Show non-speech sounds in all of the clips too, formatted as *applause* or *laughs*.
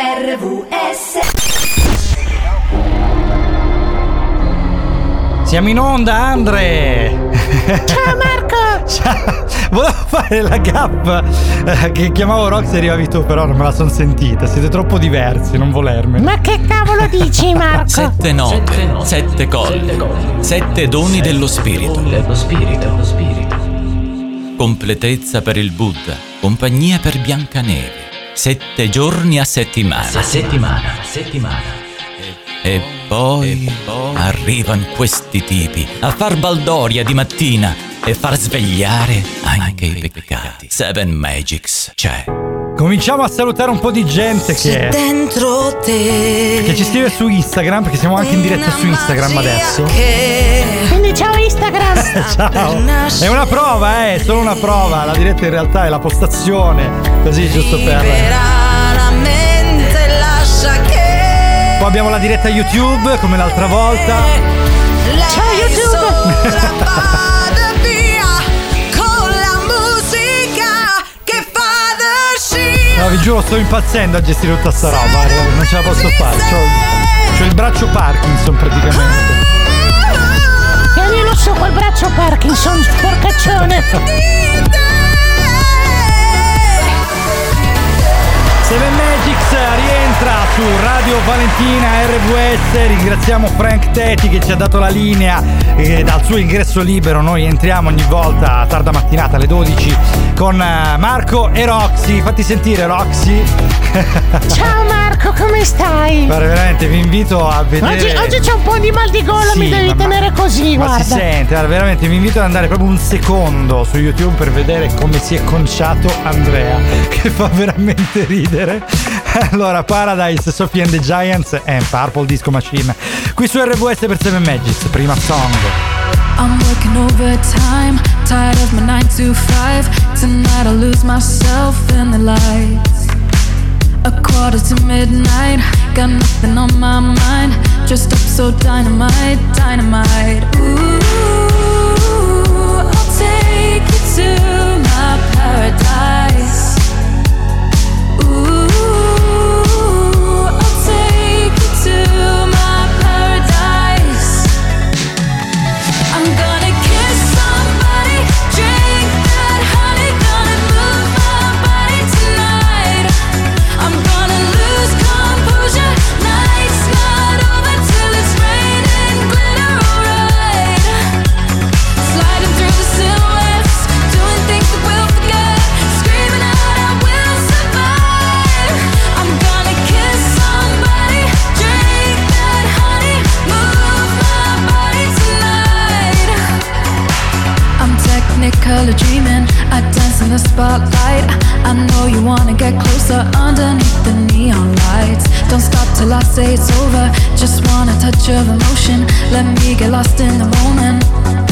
RVS Siamo in onda, Andre! Ciao Marco! *laughs* Ciao! Volevo fare la gap eh, che chiamavo Rox e arrivavi tu, però non me la son sentita. Siete troppo diversi, non volermela. Ma che cavolo dici Marco? Sette note, sette colli, sette doni dello spirito. Dello spirito, lo spirito. Completezza per il Buddha, compagnia per Biancaneve. Sette giorni a settimana. A settimana, a settimana. E poi, arrivano questi tipi a far baldoria di mattina e far svegliare anche i peccati. Seven Magics c'è. Cominciamo a salutare un po' di gente che, dentro te che ci scrive su Instagram, perché siamo anche in diretta su Instagram adesso. Quindi ciao Instagram! *laughs* Ciao! È una prova, eh, è solo una prova. La diretta in realtà è la postazione. Così giusto per. la mente lascia che Poi abbiamo la diretta YouTube, come l'altra volta. Ciao YouTube! No, vi giuro, sto impazzendo a gestire tutta sta roba. guarda, Non ce la posso fare. C'ho, c'ho il braccio Parkinson praticamente. E io lo so col braccio Parkinson, sporcaccione! Seven Magics rientra su Radio Valentina RVS. Ringraziamo Frank Tetti che ci ha dato la linea e dal suo ingresso libero noi entriamo ogni volta a tarda mattinata alle 12 con eh, Marco e Roxy. Fatti sentire Roxy. *laughs* Ciao Marco, come stai? Guarda, veramente vi invito a vedere. Oggi, oggi c'è un po' di mal di gola, Sì, mi devi ma- tenere così, Ma guarda. si sente, guarda, veramente vi invito ad andare proprio un secondo su YouTube per vedere come si è conciato Andrea, *laughs* che fa veramente ridere. Allora, Paradise, Sophie and the Giants e Purple Disco Machine. Qui su RVS per 7 Magics, prima song. I'm working overtime, tired of my 9 to 5. Tonight I'll lose myself in the lights. A quarter to midnight, got nothing on my mind. Dressed up so dynamite, dynamite. Ooh, the spotlight. I know you wanna get closer underneath the neon lights. Don't stop till I say it's over. Just want a touch of emotion. Let me get lost in the moment.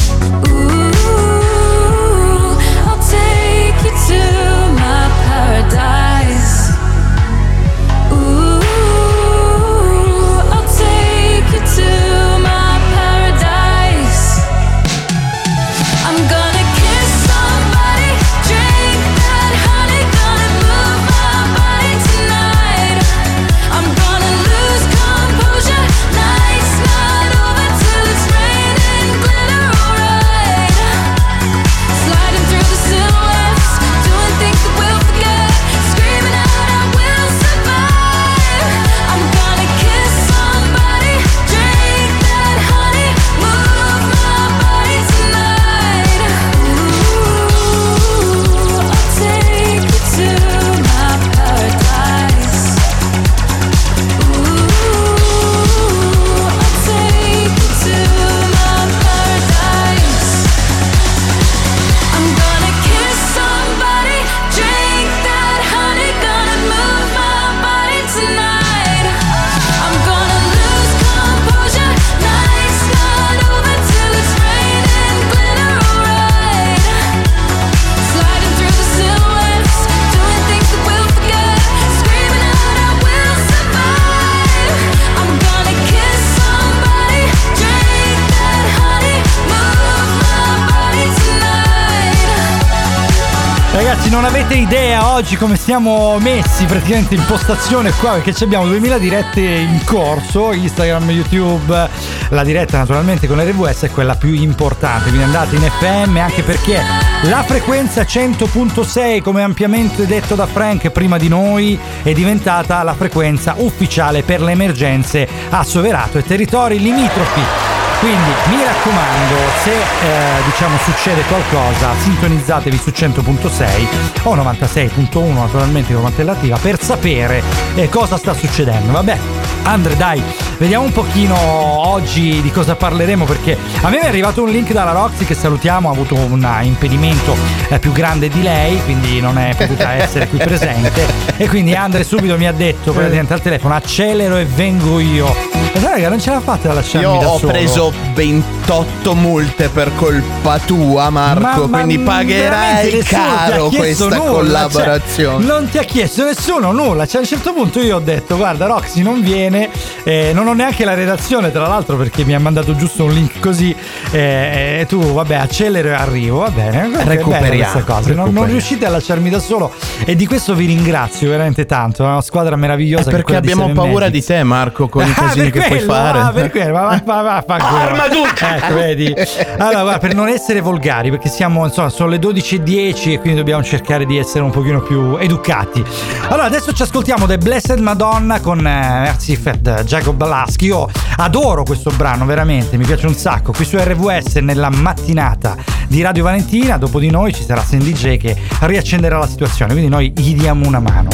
Oggi come siamo messi praticamente in postazione qua perché abbiamo 2000 dirette in corso, Instagram, YouTube, la diretta naturalmente con RWS è quella più importante, quindi andate in FM anche perché la frequenza 100.6 come ampiamente detto da Frank prima di noi è diventata la frequenza ufficiale per le emergenze a Soverato e territori limitrofi. Quindi mi raccomando, se eh, diciamo succede qualcosa, sintonizzatevi su 100.6 o 96.1 naturalmente come alternativa per sapere eh, cosa sta succedendo. Vabbè, Andre dai, vediamo un pochino oggi di cosa parleremo perché a me è arrivato un link dalla Roxy che salutiamo, ha avuto un impedimento eh, più grande di lei, quindi non è potuta *laughs* essere qui presente e quindi Andre subito mi ha detto praticamente al telefono accelero e vengo io. Ma sai raga, non ce l'ha fatta a lasciarmi Io da ho solo. preso 28 multe per colpa tua, Marco. Ma- ma quindi pagherai caro questa nulla, collaborazione. cioè, non ti ha chiesto nessuno nulla. Cioè, a un certo punto io ho detto: Guarda, Roxy non viene. eh, non ho neanche la redazione, tra l'altro, perché mi ha mandato giusto un link così. eh, e tu, vabbè, accelero e arrivo. Va bene. Recuperiamo, cosa. Non, non riuscite a lasciarmi da solo. E di questo vi ringrazio veramente tanto. È una squadra meravigliosa. è Perché abbiamo paura di te, Marco, con i *laughs* Ah, casini che puoi quello, fare. ah, per quello, ma va, va, va, fa Ecco, vedi. Allora, guarda, per non essere volgari, perché siamo, insomma, sono le 12.10 e quindi dobbiamo cercare di essere un pochino più educati. Allora, adesso ci ascoltiamo The Blessed Madonna con eh, Mercy Fed Jacob Balaschi. Io adoro questo brano, veramente, mi piace un sacco. Qui su RWS nella mattinata di Radio Valentina, dopo di noi ci sarà Sandy J che riaccenderà la situazione, quindi noi gli diamo una mano.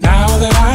Now that I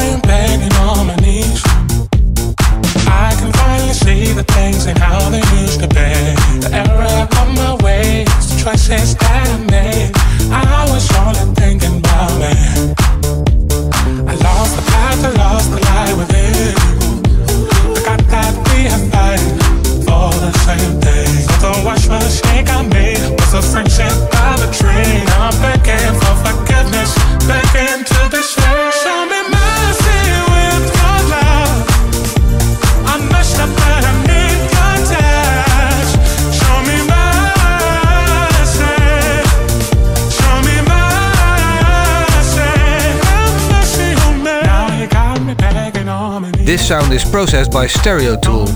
sound is processed by Stereo Tool.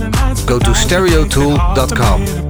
Go to stereotool.com.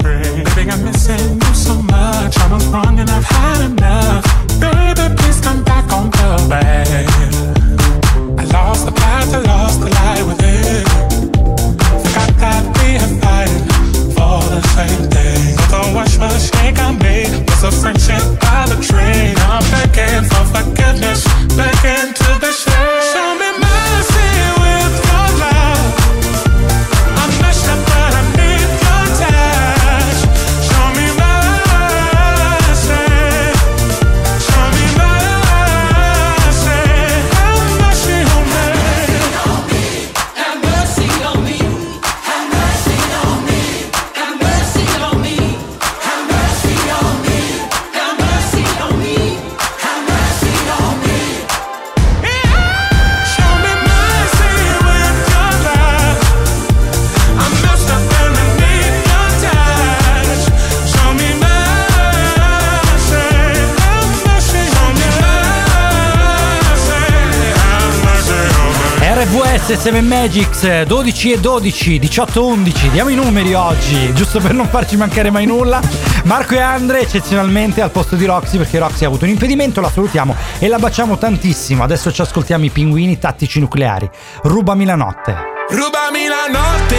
RVS 7 Magics 12 e 12, 18 11. Diamo i numeri oggi, giusto per non farci mancare mai nulla. Marco e Andre eccezionalmente al posto di Roxy perché Roxy ha avuto un impedimento, la salutiamo e la baciamo tantissimo. Adesso ci ascoltiamo i pinguini tattici nucleari. Rubami la notte. Rubami la notte,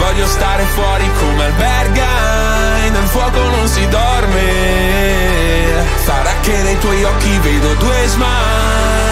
voglio stare fuori come alberga, nel fuoco non si dorme, sarà che nei tuoi occhi vedo due smile.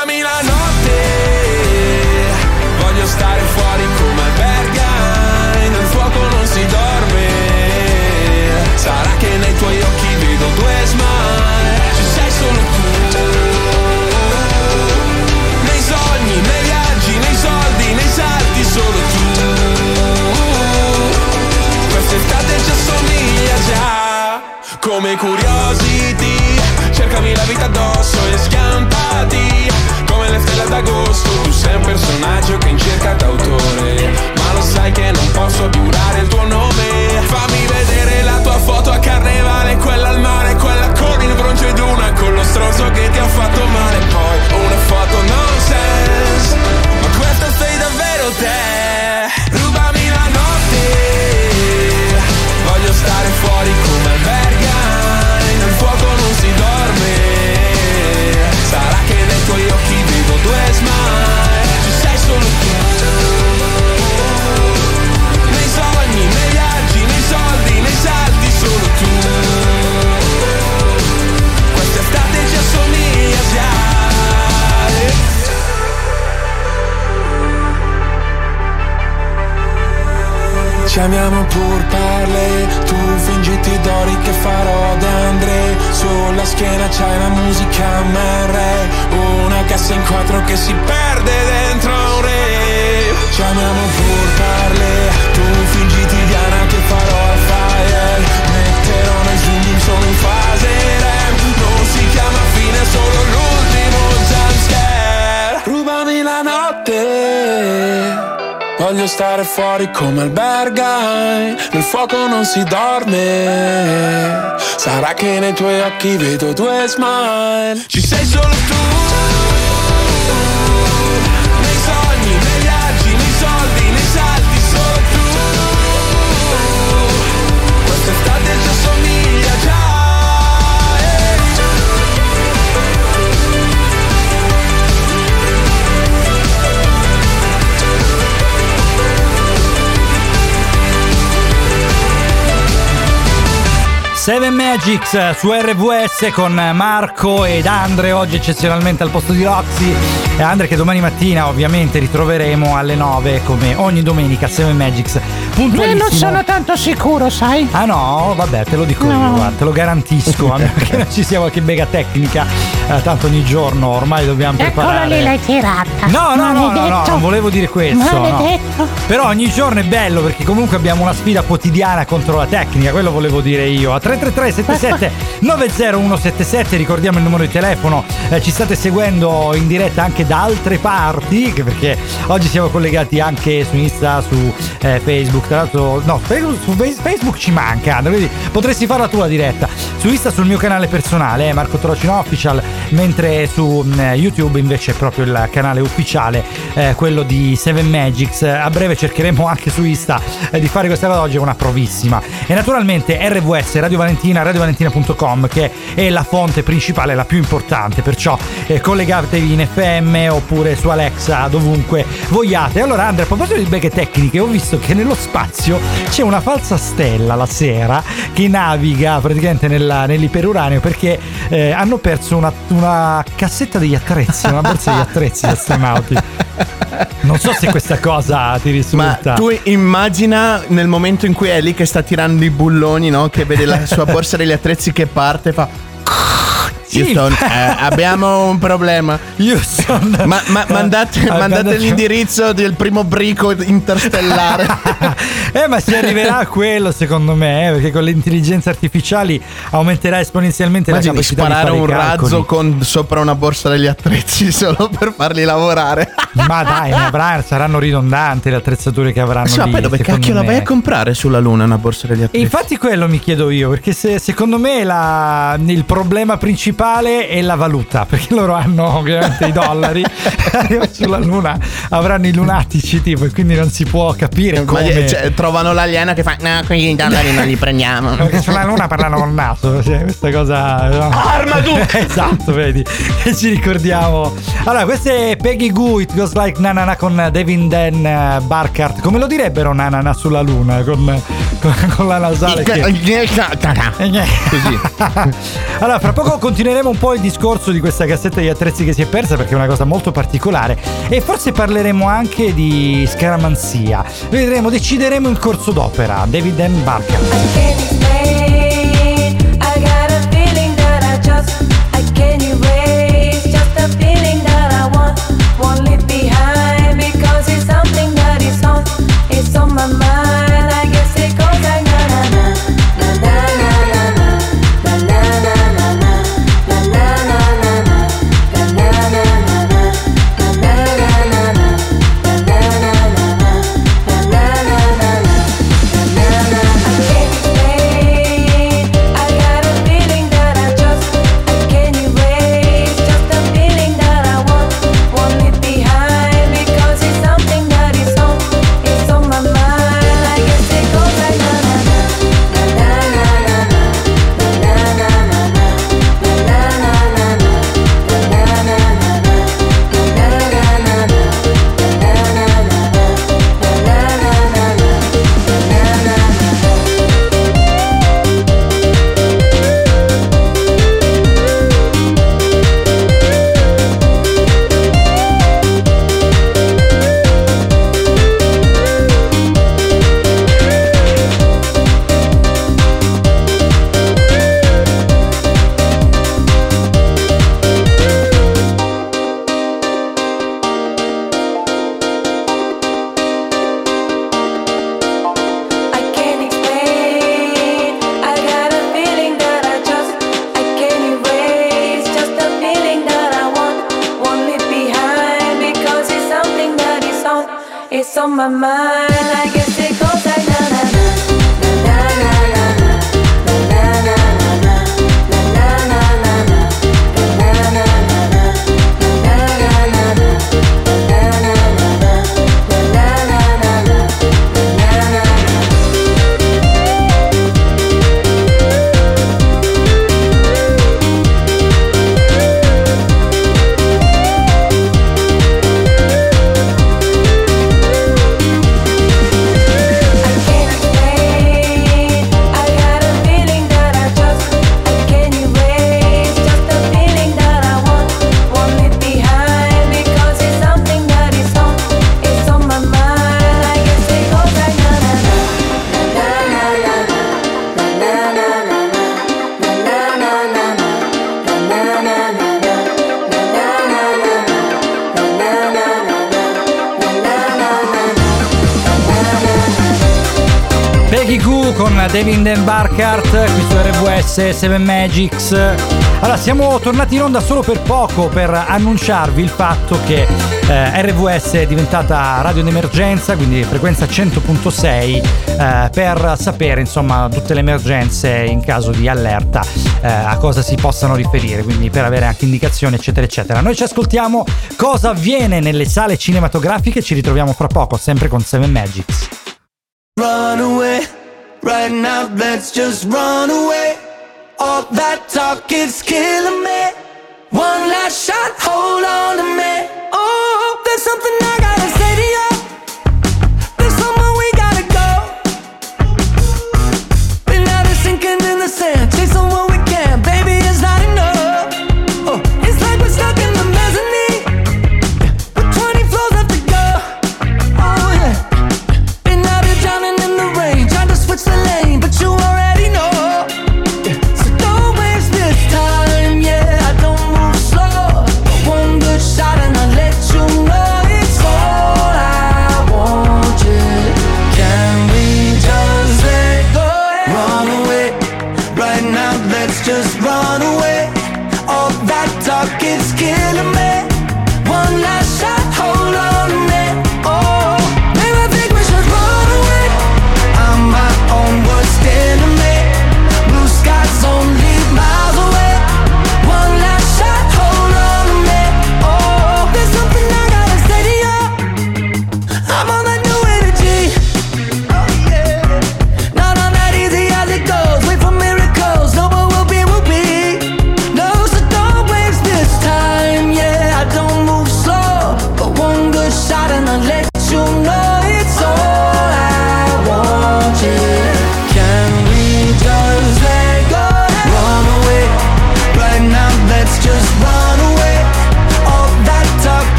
Come curiosity. Cercami la vita addosso e schiantami si dorme. Sarà che nei tuoi occhi vedo due smile. Ci sei solo tu Seven Magics su RVS con Marco ed Andre oggi eccezionalmente al posto di Roxy e Andre che domani mattina ovviamente ritroveremo alle 9 come ogni domenica Seven Magics Io puntualissimo non sono tanto sicuro, sai? Ah no, vabbè, te lo dico No. io, guarda, te lo garantisco, a meno che *laughs* non ci sia qualche mega tecnica, eh, tanto ogni giorno ormai dobbiamo Eccola preparare. lì, l'hai tirata. No, no, no, no, no, non volevo dire questo. no. Però ogni giorno è bello perché comunque abbiamo una sfida quotidiana contro la tecnica, quello volevo dire io. A 333 77 90177 ricordiamo il numero di telefono, eh, ci state seguendo in diretta anche da altre parti, perché oggi siamo collegati anche su Insta, su eh, Facebook, tra l'altro no, su Face- Facebook ci manca, quindi potresti fare la tua diretta. Su Insta sul mio canale personale, eh, Marco Trocino Official, mentre su mm, YouTube invece è proprio il canale ufficiale, eh, quello di Seven Magics. A breve cercheremo anche su Insta eh, di fare questa cosa oggi, è una provissima. E naturalmente RVS, Radio Valentina, radiovalentina.com che è la fonte principale, la più importante, perciò eh, collegatevi in FM oppure su Alexa, dovunque vogliate. Allora Andrea, a proposito di beghe tecniche, ho visto che nello spazio c'è una falsa stella la sera che naviga praticamente nella- nell'iperuranio perché eh, hanno perso una, una cassetta degli attrezzi, una borsa degli attrezzi gli astronauti. Non so se questa cosa ti Ma risulta. tu immagina nel momento in cui è lì che sta tirando i bulloni, no? Che vede la sua borsa degli attrezzi che parte e fa. Sì. Houston, *laughs* eh, abbiamo un problema. Houston. Ma, ma- *laughs* mandate, Eh, mandate l'indirizzo del primo brico interstellare. *laughs* eh, ma si arriverà a quello secondo me, eh, perché con le intelligenze artificiali aumenterà esponenzialmente Immagini la capacità sparare di fare un razzo con sopra una borsa degli attrezzi solo per farli lavorare. Ma dai, ne avranno, saranno ridondanti le attrezzature che avranno Sì, ma lì. poi dove cacchio la me. vai a comprare sulla Luna una borsa degli E attrezzi? infatti quello mi chiedo io, perché se- secondo me la- il problema principale è la valuta, perché loro hanno ovviamente i dollari, *laughs* sulla luna avranno i lunatici tipo, e quindi non si può capire come... cioè, trovano l'aliena che fa No, qui i dollari non li prendiamo *laughs* Perché sulla luna parlano col naso, cioè, questa cosa... no. Armaduke! *laughs* esatto, vedi, che ci ricordiamo. Allora, questa è Peggy Goo, It Goes Like Nanana con Devin Dan Barkart. Come lo direbbero Nanana sulla luna? Con, con, con la nasale che... Così allora, fra poco continueremo un po' il discorso di questa cassetta di attrezzi che si è persa perché è una cosa molto particolare e forse parleremo anche di scaramanzia. Vedremo, decideremo in corso d'opera. David Dan Barker. David and Barkart qui su RWS 7 Magics. Allora, siamo tornati in onda solo per poco per annunciarvi il fatto che eh, RWS è diventata radio d'emergenza, quindi frequenza 100.6 eh, per sapere insomma tutte le emergenze in caso di allerta eh, a cosa si possano riferire, quindi per avere anche indicazioni eccetera eccetera. Noi ci ascoltiamo cosa avviene nelle sale cinematografiche, ci ritroviamo fra poco sempre con 7 Magics. Right now, let's just run away. All that talk is killing me. One last shot, hold on to me. Oh, there's something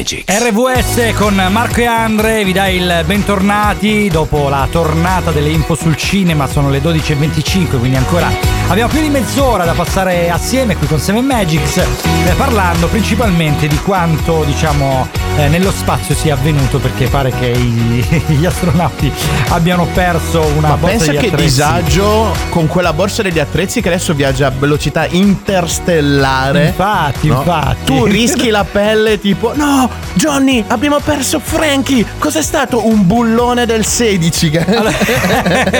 Magic. RVS con Marco e Andre vi dà il bentornati dopo la tornata delle info sul cinema, sono le 12.25 quindi ancora abbiamo più di mezz'ora da passare assieme qui con 7 Magics eh, parlando principalmente di quanto diciamo eh, nello spazio sia avvenuto perché pare che i- *laughs* gli astronauti abbiano perso una Ma borsa pensa che attrezzi. disagio con quella borsa degli attrezzi che adesso viaggia a velocità interstellare. Infatti, No? infatti. Tu *laughs* rischi la pelle tipo No, Johnny, abbiamo perso Frankie. Cos'è stato? Un bullone del 16. *laughs*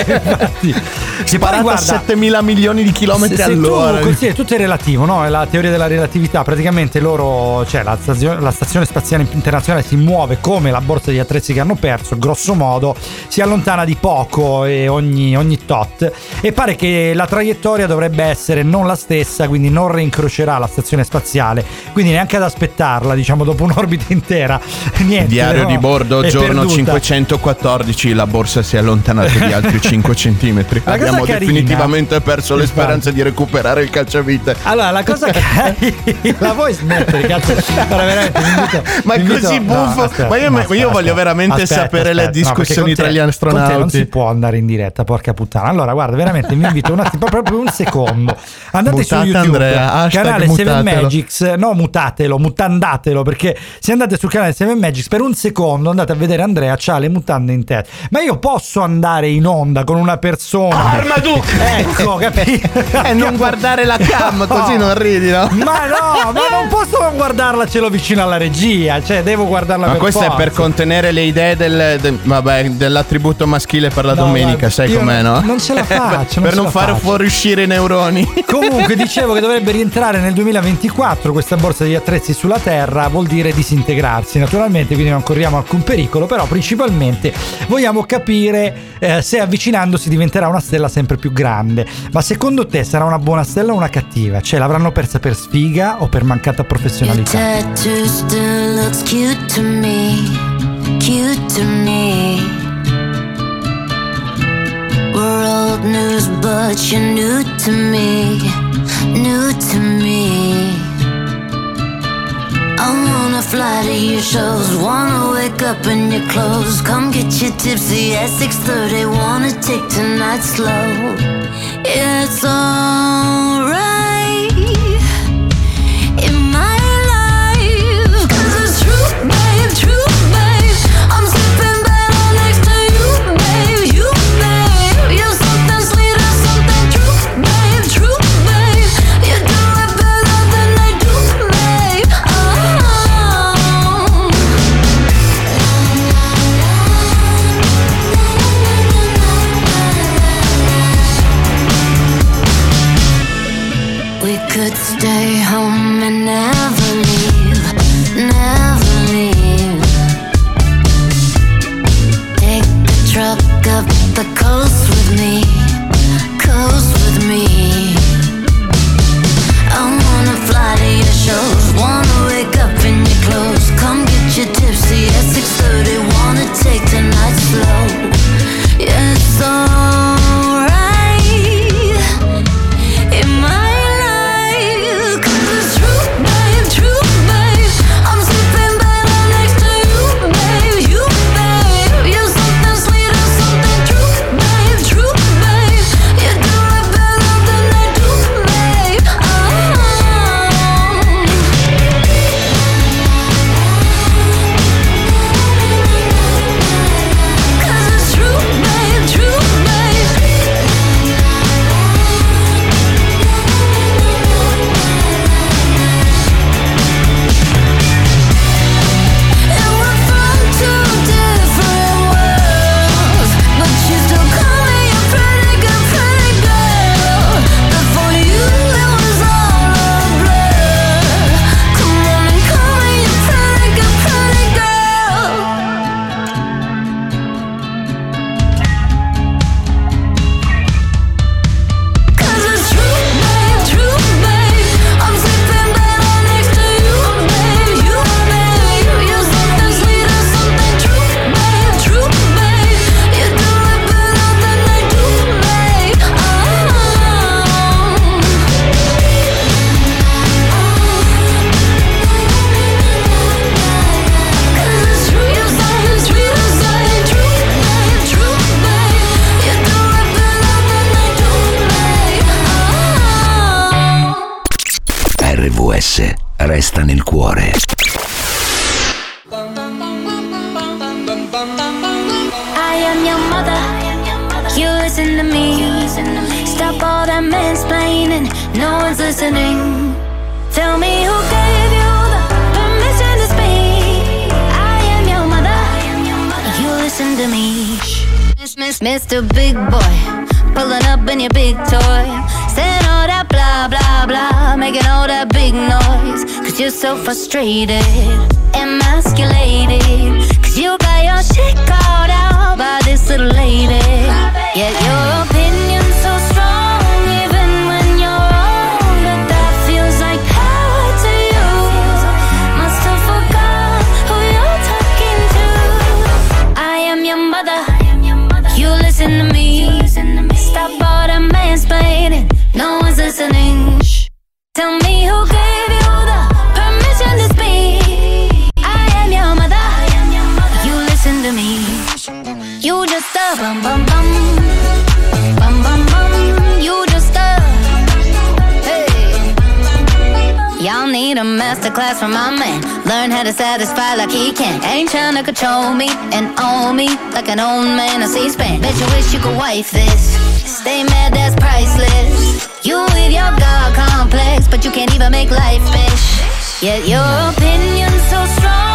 Infatti. Che poi, Sparato a guarda, 7000 milioni di chilometri Se- se all'ora. Tu, consideri, tutto è relativo, no? È la teoria della relatività. Praticamente loro, cioè la stazione, la stazione spaziale internazionale si muove come la borsa di attrezzi che hanno perso, grosso modo, si allontana di poco e ogni, ogni tot. E pare che la traiettoria dovrebbe essere non la stessa, quindi non reincrocerà la stazione spaziale. Quindi neanche ad aspettarla, diciamo, dopo un'orbita intera. *laughs* Niente. Diario no? di bordo, giorno perduta. 514, la borsa si è allontanata di altri *laughs* 5 centimetri. La cosa Abbiamo carina- definitivamente perso le speranze di recuperare il calciavite. Allora, la cosa *laughs* che. la vuoi smettere, cazzo? Guarda, veramente, invito- Ma così buffo. aspetta, Ma io- no, io aspetta, voglio aspetta. veramente sapere le no, discussioni tra te- gli Con te non astronauti. si può andare in diretta, porca puttana. Allora, guarda, veramente mi invito un attimo, proprio un secondo. Andate su Mutate YouTube, Andrea, canale 7 mutatelo. Magics. No, mutatelo, mutandatelo. Perché se andate sul canale 7 Magics per un secondo andate a vedere Andrea, c'ha le mutande in testa. Ma io posso andare in onda con una persona. Armaduc! Ecco, capito? E non guardare la cam, così non ridi, no? Ma no, ma non posso non guardarla, ce l'ho vicino alla regia. Cioè, Cioè, devo guardarla Ma per questo è forza. per contenere le idee del, del- vabbè, dell'attributo maschile per la No, domenica, sai com'è, non- no? non ce la *laughs* faccio, non per non fare faccio. fuoriuscire i neuroni. *laughs* Comunque dicevo che dovrebbe rientrare nel 2024 questa borsa degli attrezzi sulla Terra, vuol dire disintegrarsi naturalmente, quindi non corriamo alcun pericolo, però principalmente vogliamo capire eh, se avvicinandosi diventerà una stella sempre più grande. Ma secondo te sarà una buona stella o una cattiva? Cioè l'avranno persa per sfiga o per mancata Your professionalità? Cute to me, cute to me. We're old news, but you're new to me, new to me. I wanna fly to your shows, wanna wake up in your clothes, come get you tipsy at 6:30, wanna take tonight slow. It's alright RVS resta nel cuore. I am your mother. You listen to me. Stop all that mansplaining. No one's listening. Tell me who gave you the permission to speak. I am your mother. You listen to me. Mr. Big Boy, pulling up in your big toy. Saying all that blah, blah, blah. Making all that big noise. Cause you're so frustrated, emasculated. Cause you got your shit called out by this little lady. Yet your opinion's so strong, need a masterclass from my man. Learn how to satisfy like he can. Ain't trying to control me and own me like an old man on C-SPAN. Bet you wish you could wife this. Stay mad, that's priceless. You with your God complex, but you can't even make life, fish. Yet your opinion's so strong,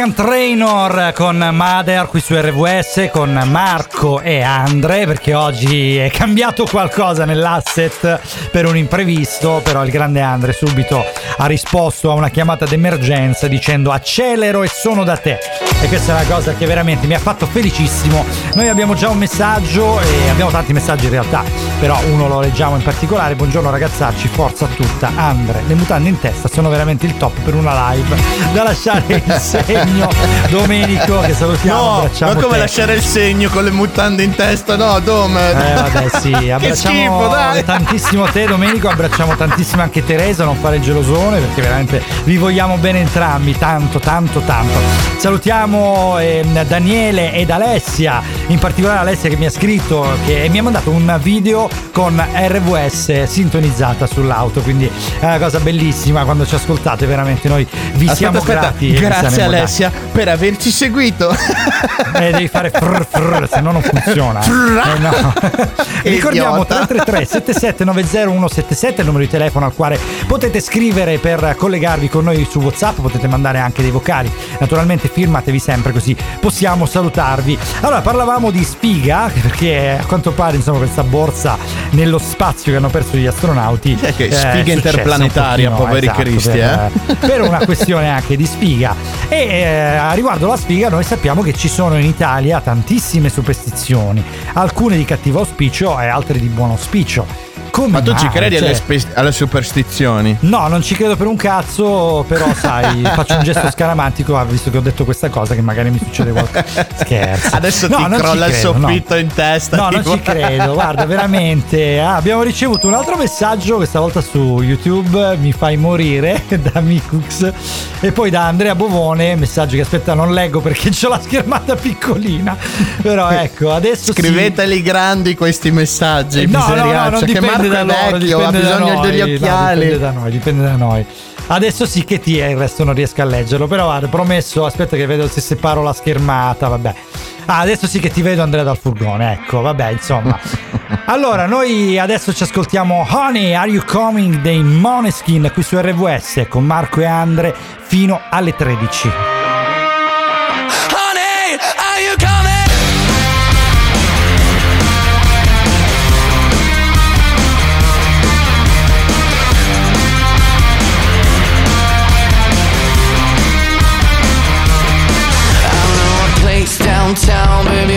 Megan Trainor con Mother qui su RWS con Marco e Andre perché oggi è cambiato qualcosa nell'asset per un imprevisto però il grande Andre subito ha risposto a una chiamata d'emergenza dicendo accelero e sono da te e questa è una cosa che veramente mi ha fatto felicissimo. Noi abbiamo già un messaggio e abbiamo tanti messaggi in realtà però uno lo leggiamo in particolare buongiorno ragazzacci forza tutta Andre le mutande in testa sono veramente il top per una live da lasciare il segno *laughs* Domenico che salutiamo No, ma come te. lasciare il segno con le mutande in testa? No, Dome. Eh vabbè sì, *laughs* abbracciamo schifo, tantissimo te Domenico, abbracciamo tantissimo anche Teresa, non fare il gelosone perché veramente vi vogliamo bene entrambi, tanto tanto tanto. Salutiamo ehm, Daniele ed Alessia, in particolare Alessia che mi ha scritto che, e mi ha mandato un video con RVS sintonizzata sull'auto, quindi è una cosa bellissima quando ci ascoltate, veramente noi vi Aspetta, siamo aspetta. grati. Grazie Alessia per averci seguito. eh, devi fare frr frr, se no non funziona. Eh, no. *laughs* Ricordiamo Idiota. 333 7790 177 il numero di telefono al quale potete scrivere per collegarvi con noi su WhatsApp, potete mandare anche dei vocali. Naturalmente firmatevi sempre così possiamo salutarvi. Allora, parlavamo di sfiga perché a quanto pare, insomma, questa borsa nello spazio che hanno perso gli astronauti Eh, che eh, sfiga interplanetaria, poveri esatto, cristi, per, eh. per una *laughs* questione anche di sfiga. E eh, a riguardo la sfiga, noi sappiamo che ci sono in Italia tantissime superstizioni, alcune di cattivo auspicio e altre di buon auspicio. Come Ma tu ci mai? credi Cioè- alle, spe- alle superstizioni? No, non ci credo per un cazzo, però *laughs* sai, faccio un gesto scaramantico, ah, visto che ho detto questa cosa, che magari mi succede qualcosa. *laughs* Scherzo. Adesso No, ti non ci crolla il credo, no. soffitto in testa. No, non tipo- ci credo, guarda, veramente. Ah, abbiamo ricevuto un altro messaggio, questa volta su YouTube, mi fai morire, *laughs* da Mikux. E poi da Andrea Bovone, messaggio che aspetta non leggo perché ho la schermata piccolina. Però ecco, adesso sì. Scriveteli grandi questi messaggi. No, no, no, non che dipende da loro, vecchio, ha dipende da bisogno noi, degli no, occhiali. dipende da noi, dipende da noi. Adesso sì che ti è, il resto non riesco a leggerlo, però guarda, promesso, aspetta che vedo se separo la schermata, vabbè. Ah, adesso sì che ti vedo Andrea dal furgone, ecco, vabbè, insomma. *laughs* Allora, noi adesso ci ascoltiamo Honey, Are You Coming dei Moneskin qui su RWS con Marco e Andre fino alle 13.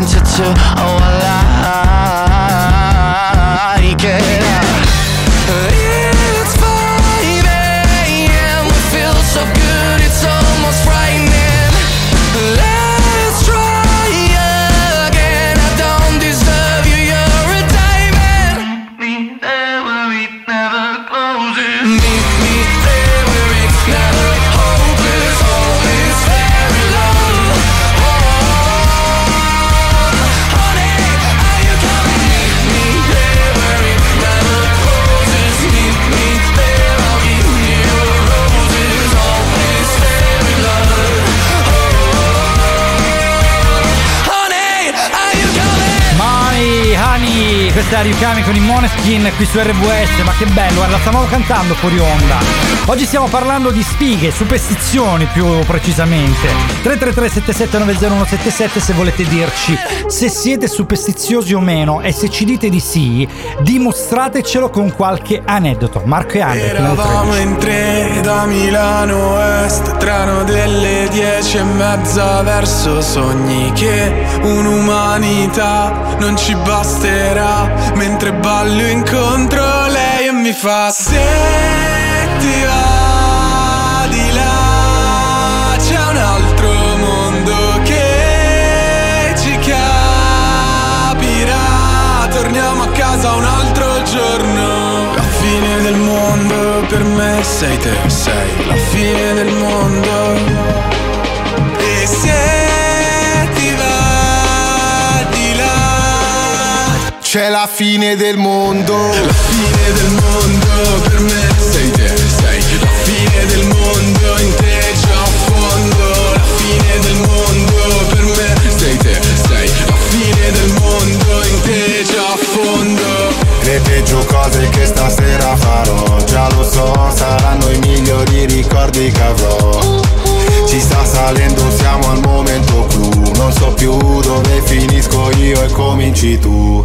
if it Moneskin qui su RWS, ma che bello, guarda, stavamo cantando fuori onda. Oggi stiamo parlando di spighe, superstizioni più precisamente. 333-7790177 se volete dirci se siete superstiziosi o meno e se ci dite di sì, dimostratecelo con qualche aneddoto. Marco e Andre, fino alle 13. Eravamo in tre da Milano Est Treno delle dieci e mezza verso sogni Che un'umanità non ci basterà Mentre ballo incontro lei e mi fa Se ti va di là C'è un altro mondo che ci capirà. Torniamo a casa un altro giorno. La fine del mondo per me sei te, sei la fine del mondo C'è la fine del mondo. La fine del mondo per me sei te, sei la fine del mondo in te già a fondo La fine del mondo per me sei te, sei la fine del mondo in te già a fondo Le peggio cose che stasera farò. Già lo so, saranno i migliori ricordi che avrò. Ci sta salendo, siamo al momento clou. Non so più dove finisco io e cominci tu.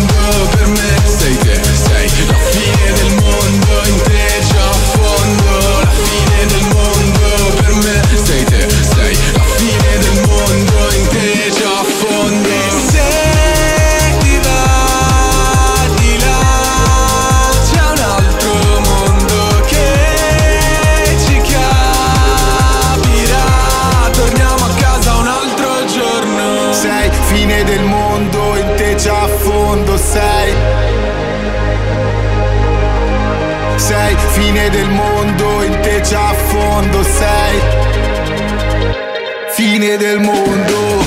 per me. Sei te, Fine del mondo.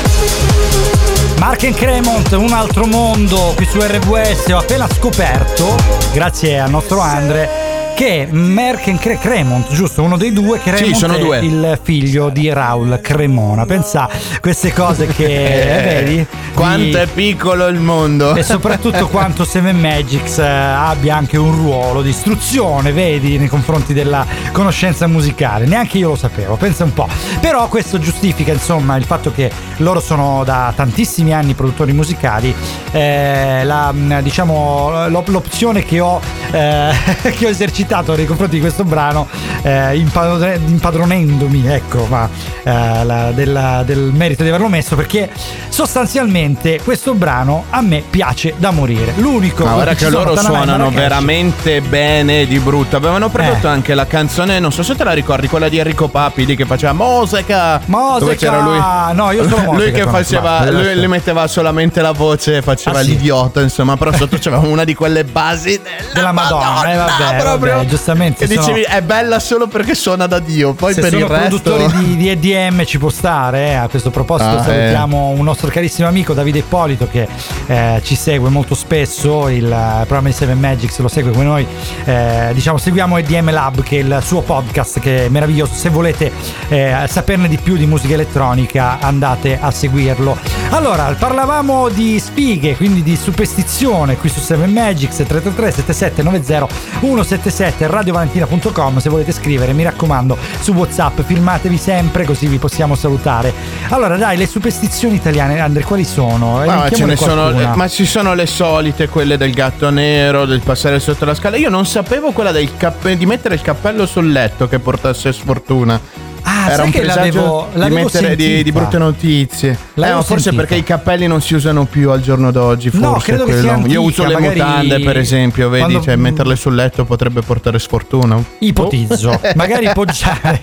Mark and Cremont, un altro mondo qui su RWS. Ho appena scoperto, grazie al nostro Andre, che Mark and Cre- Cremont, giusto? Uno dei due, Cremont sono è due. il figlio di Raul Cremona. Pensa queste cose che *laughs* eh, vedi? Quanto è piccolo il mondo. e soprattutto quanto Seven Magics eh, abbia anche un ruolo di istruzione, vedi, nei confronti della conoscenza musicale. Neanche io lo sapevo, pensa un po'. Però questo giustifica, insomma, il fatto che loro sono da tantissimi anni produttori musicali. eh, la, mh, diciamo, l'op- l'opzione che ho, eh, *laughs* che ho esercitato nei confronti di questo brano, eh, impadre- impadronendomi, ecco, ma eh, la- della- del merito di averlo messo, perché sostanzialmente questo brano a me piace da morire. L'unico Ma guarda che sono loro e suonano veramente bene di brutto. Avevano prodotto Eh. anche la canzone, non so se te la ricordi, quella di Enrico Papi lì che faceva! Dove c'era lui. No, io solo *laughs* Lui Moseka che faceva, lui le metteva solamente la voce, faceva Ah, sì? l'idiota, insomma, però sotto c'era una di quelle basi della, Della Madonna, eh, vabbè, proprio Eh, giustamente, Che sono- dicevi è bella solo perché suona da Dio. Poi Se per sono il resto. produttori di, di EDM ci può stare. eh. A questo proposito Ah, salutiamo un nostro carissimo amico Davide Ippolito che eh, ci segue molto spesso. Il eh, programma di Seven Magics lo segue come noi. Eh, diciamo, seguiamo EDM Lab che è il suo podcast che è meraviglioso. Se volete eh, saperne di più di musica elettronica andate a seguirlo. Allora, parlavamo di sfighe, quindi di superstizione qui su Seven Magics 333 7790 177 radiovalentina.com se volete scrivere, mi raccomando, su WhatsApp filmatevi sempre così vi possiamo salutare. Allora, dai, le superstizioni italiane, Andre, quali sono? Ma, ce ne sono, ma ci sono le solite, quelle del gatto nero, del passare sotto la scala. Io non sapevo quella del cappe- di mettere il cappello sul letto che portasse sfortuna. Ah, Era un che l'avevo- di, mettere di, di brutte notizie. Eh, L'avevo forse sentita. perché i cappelli non si usano più al giorno d'oggi. Forse No, credo che sia Io antica, uso le mutande, per esempio, vedi, quando- cioè metterle sul letto potrebbe portare sfortuna. Ipotizzo, Oh. *laughs* magari poggiare.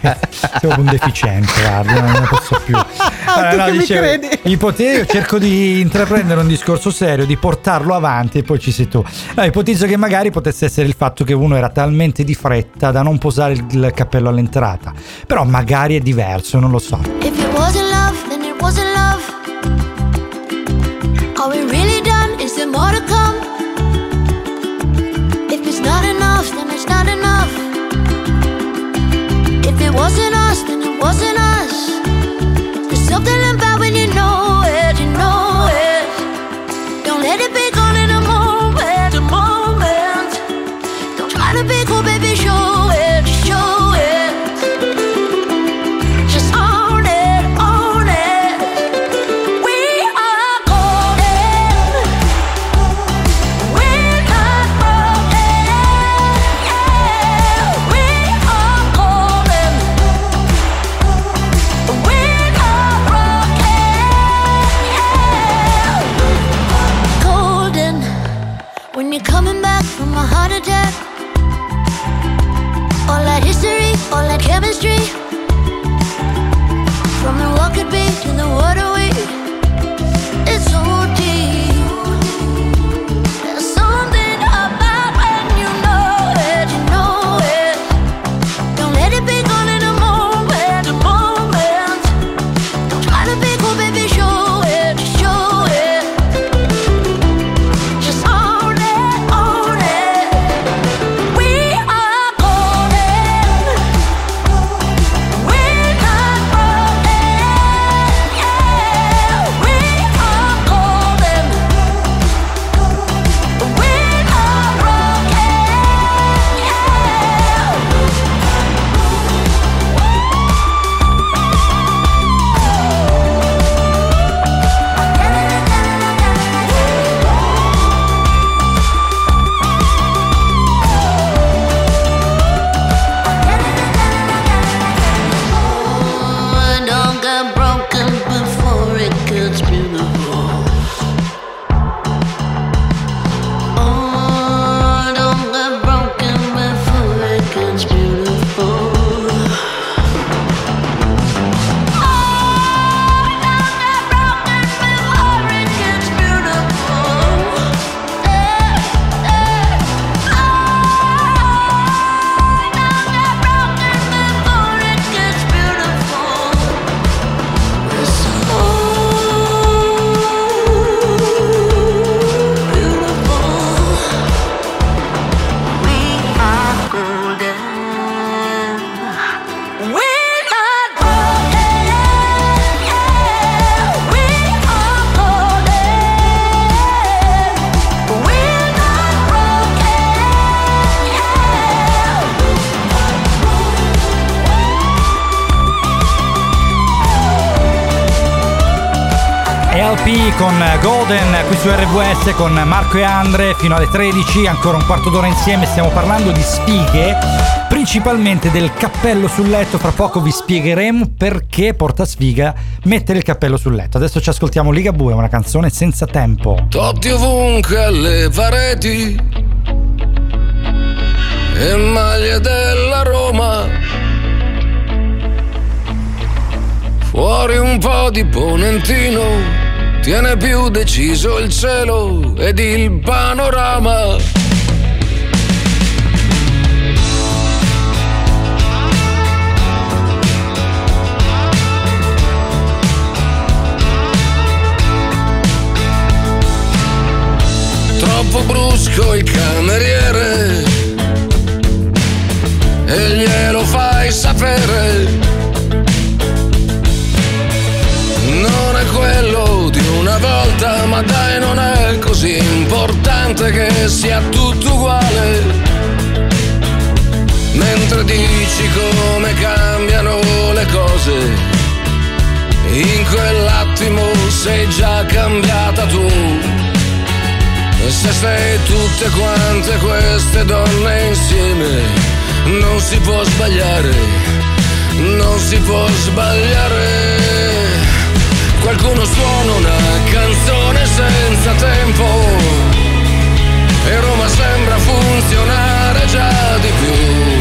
Siamo un deficiente, guarda, non ne posso più. *laughs* tu che mi credi? Ipotizzo, io cerco di intraprendere un discorso serio, di portarlo avanti e poi ci sei tu. No, ipotizzo che magari potesse essere il fatto che uno era talmente di fretta da non posare il cappello all'entrata. Però magari è diverso, non lo so. If it wasn't love, then it wasn't love. Are we really done? Is there more su RWS con Marco e Andre fino alle 13, ancora un quarto d'ora insieme, stiamo parlando di sfighe, principalmente del cappello sul letto, fra poco vi spiegheremo perché porta sfiga mettere il cappello sul letto. Adesso ci ascoltiamo Ligabue, una canzone senza tempo. Totti ovunque alle pareti e maglie della Roma. Fuori un po' di ponentino, tiene più deciso il cielo ed il panorama. Troppo brusco il cameriere dici come cambiano le cose, in quell'attimo sei già cambiata tu. Se sei tutte quante queste donne insieme, non si può sbagliare, non si può sbagliare. Qualcuno suona una canzone senza tempo e Roma sembra funzionare già di più.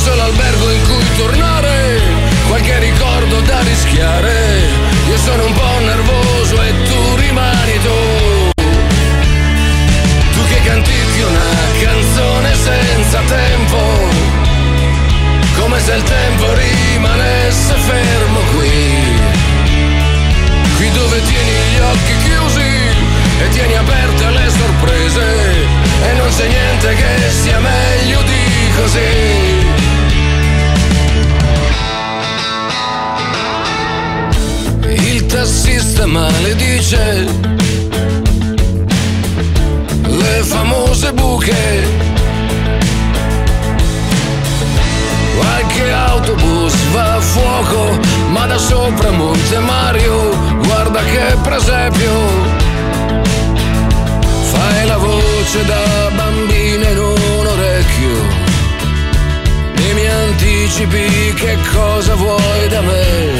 C'è solo albergo in cui tornare, qualche ricordo da rischiare. Io sono un po' nervoso e tu rimani tu. Tu che cantichi una canzone senza tempo, come se il tempo rimanesse fermo qui. Qui dove tieni gli occhi chiusi e tieni aperte le sorprese e non c'è niente che sia meglio di così. Tassista maledice le famose buche. Qualche autobus va a fuoco, ma da sopra Monte Mario, guarda che presepio. Fai la voce da bambina in un orecchio e mi anticipi che cosa vuoi da me.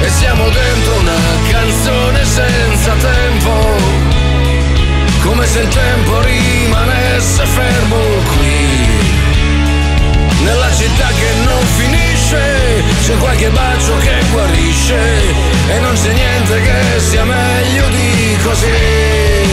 E siamo dentro una canzone senza tempo. Come se il tempo rimanesse fermo qui. Nella città che non finisce, c'è qualche bacio che guarisce. E non c'è niente che sia meglio di così.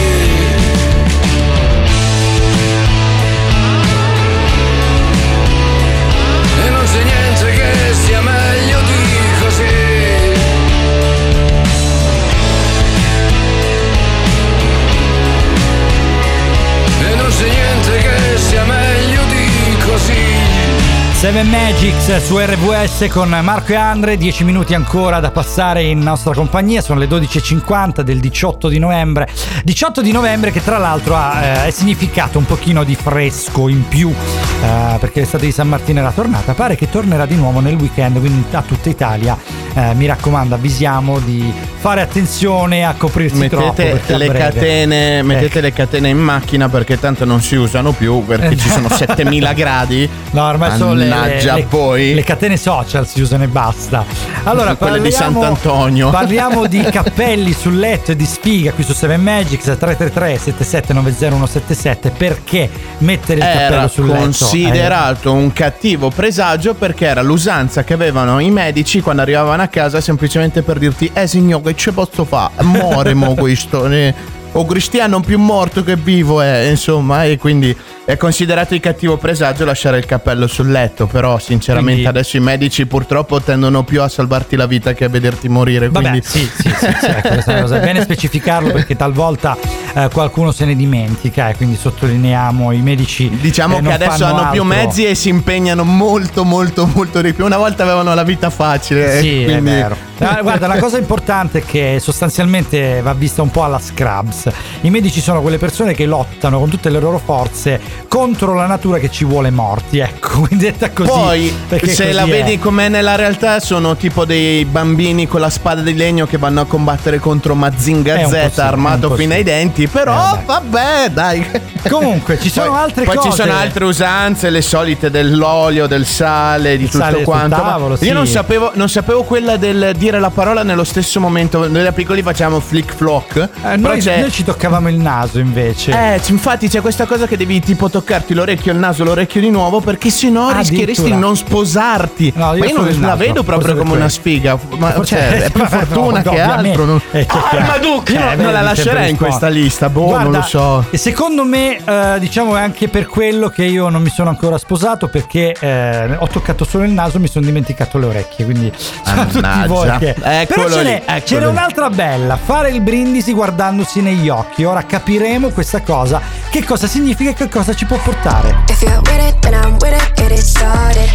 Seven Magics su RVS con Marco e Andre, 10 minuti ancora da passare in nostra compagnia, sono le 12.50 del 18 di novembre. 18 di novembre che tra l'altro ha eh, significato un pochino di fresco in più, eh, perché l'estate di San Martino era tornata, pare che tornerà di nuovo nel weekend, quindi a tutta Italia. Eh, mi raccomando, avvisiamo di fare attenzione a coprirsi troppo. Mettete a le catene, mettete le catene in macchina perché tanto non si usano più perché ci sono *laughs* 7000 gradi. No, ormai sono le, le- poi. le catene social si usano e basta. Allora, Quelle di parliamo- Sant'Antonio. Parliamo di *laughs* cappelli sul letto e di sfiga qui su 7 Magics 333 7790177 perché mettere il Era cappello sul letto? considerato un cattivo presagio perché era l'usanza che avevano i medici quando arrivavano a casa semplicemente per dirti eh signore che ci posso fare muore mo *laughs* questo eh. O cristiano più morto che vivo è insomma e quindi è considerato di cattivo presagio lasciare il cappello sul letto però sinceramente Quindi- adesso i medici purtroppo tendono più a salvarti la vita che a vederti morire Vabbè, quindi sì, sì, sì, sì, ecco, è una cosa. È bene specificarlo perché talvolta eh, qualcuno se ne dimentica e quindi sottolineiamo i medici. Diciamo eh, che adesso hanno più altro. mezzi e si impegnano molto molto molto di più. Una volta avevano la vita facile. Sì, eh, quindi- è vero. Guarda, la cosa importante è che sostanzialmente va vista un po' alla Scrubs. I medici sono quelle persone che lottano con tutte le loro forze contro la natura che ci vuole morti, ecco, *laughs* quindi detta così. Poi, se la è. vedi com'è nella realtà, sono tipo dei bambini con la spada di legno che vanno a combattere contro Mazinga Z sì, armato fino sì. ai denti. Però, Eh, vabbè, dai. Comunque, ci sono Poi- altre poi cose. ci sono altre usanze, le solite dell'olio, del sale, di Il tutto sale quanto. Tavolo, Io sì. non sapevo, non sapevo quella del dire la parola nello stesso momento. Noi da piccoli facciamo flick flock. Eh, noi, noi ci toccavamo il naso invece. eh, infatti c'è questa cosa che devi tipo toccarti l'orecchio, il naso, l'orecchio di nuovo perché sennò Ah, rischieresti di non sposarti. No, io Ma io non il la naso, vedo proprio come una sfiga. *laughs* Ma Forse- cioè, è *laughs* più fortuna no, che altro. non- Eh, Ah. Marmaduke! Io Eh, non la lascerei in questa lista. Boh, non Guarda, lo so. E secondo me, eh, diciamo, è anche per quello che io non mi sono ancora sposato perché eh, ho toccato solo il naso, mi sono dimenticato le orecchie. Quindi *laughs* a tutti voi. Che... Eccolo Però ce lì, c'era un'altra bella, fare il brindisi guardandosi negli occhi. Ora capiremo questa cosa, che cosa significa e che cosa ci può portare. If you're with it, then I'm with it, get it started.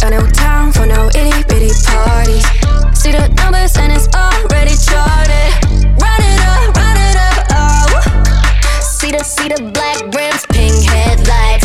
Got no time for no itty bitty parties. See the numbers and it's already charted. Run it up, run it up, oh. See the, see the black rims, pink headlights.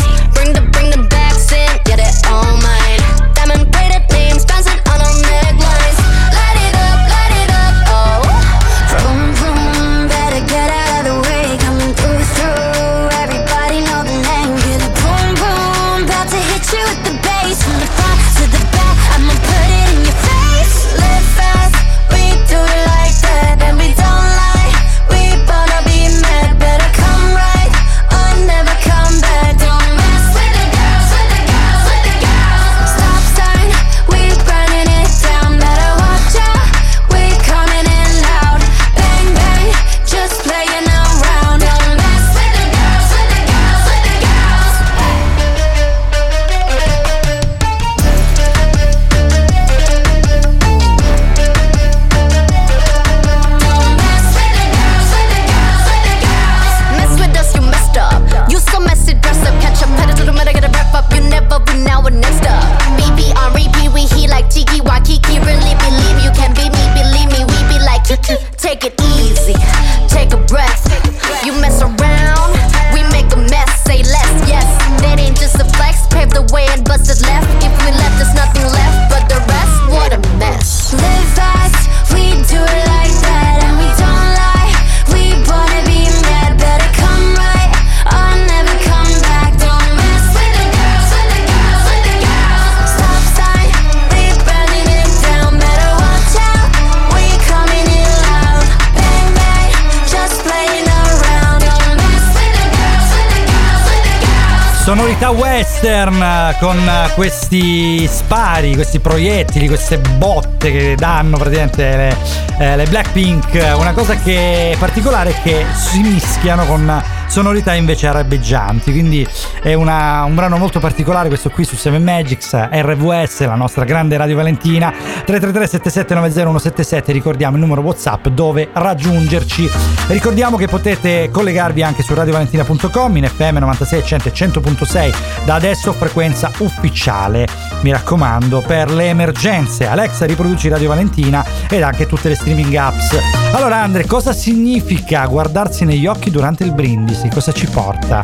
Western eh, con eh, questi spari, questi proiettili, queste botte che danno praticamente le, eh, le Blackpink. Una cosa che è particolare è che si mischiano con sonorità invece arabeggianti. Quindi è una- un brano molto particolare questo qui su 7 Magics, RVS, la nostra grande Radio Valentina. 333 7790 177, ricordiamo il numero WhatsApp dove raggiungerci. Ricordiamo che potete collegarvi anche su radiovalentina.com in FM 96 100 e 100.6 da adesso frequenza ufficiale. Mi raccomando, per le emergenze, Alexa riproduci Radio Valentina ed anche tutte le streaming apps. Allora Andre, cosa significa guardarsi negli occhi durante il brindisi? Cosa ci porta?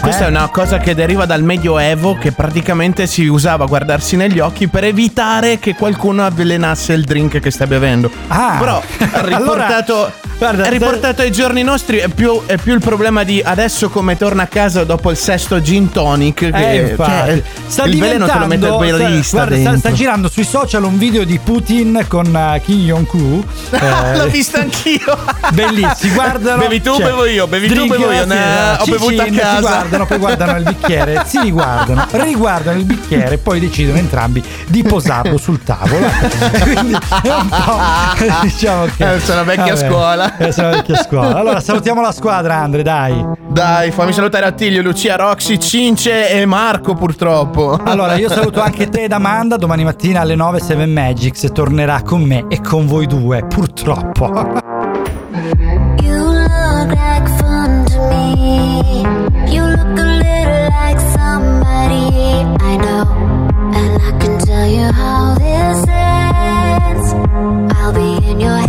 Questa Eh? è una cosa che deriva dal Medioevo che praticamente si usava a guardarsi negli occhi per evitare che qualcuno avvelenasse il drink che sta bevendo. Ah, Però *laughs* riportato, guarda, è riportato ai giorni nostri è più, è più il problema di adesso come torna a casa dopo il sesto gin tonic. Che, Eh, cioè, sta il veleno te lo mette il bailista guarda, sta, sta girando sui social un video di Putin con eh, Kim Jong-un. *laughs* eh, L'ho visto anch'io. Bellissimo, si guardano. Bevi tu, cioè, bevo io, bevi tu, bevo io. Nah, ho bevuto a casa. Si guardano, poi guardano il bicchiere, si riguardano, *laughs* riguardano il bicchiere e poi decidono entrambi di posarlo sul tavolo. *laughs* Quindi è un po'. diciamo che. Eh, sono una vecchia scuola. Eh, sono una vecchia scuola. *laughs* Allora, salutiamo la squadra, Andre, dai. Dai, fammi salutare Attilio, Lucia, Roxy, Cince e Marco purtroppo. Allora, io saluto *laughs* anche te ed Amanda. Domani mattina alle 9 7 Magics tornerà con me e con voi due, purtroppo. You look like fun to me. You look a little like somebody I know. And I can tell you how this ends. I'll be in your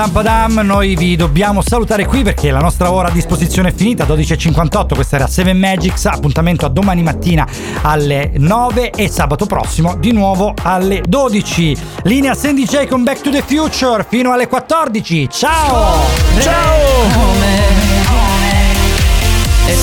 Padam Padam. Noi vi dobbiamo salutare qui perché la nostra ora a disposizione è finita, 12.58. Questa era Seven Magics. Appuntamento a domani mattina alle 9 e sabato prossimo di nuovo alle 12. Linea Sandy J con Back to the Future fino alle 14. Ciao! E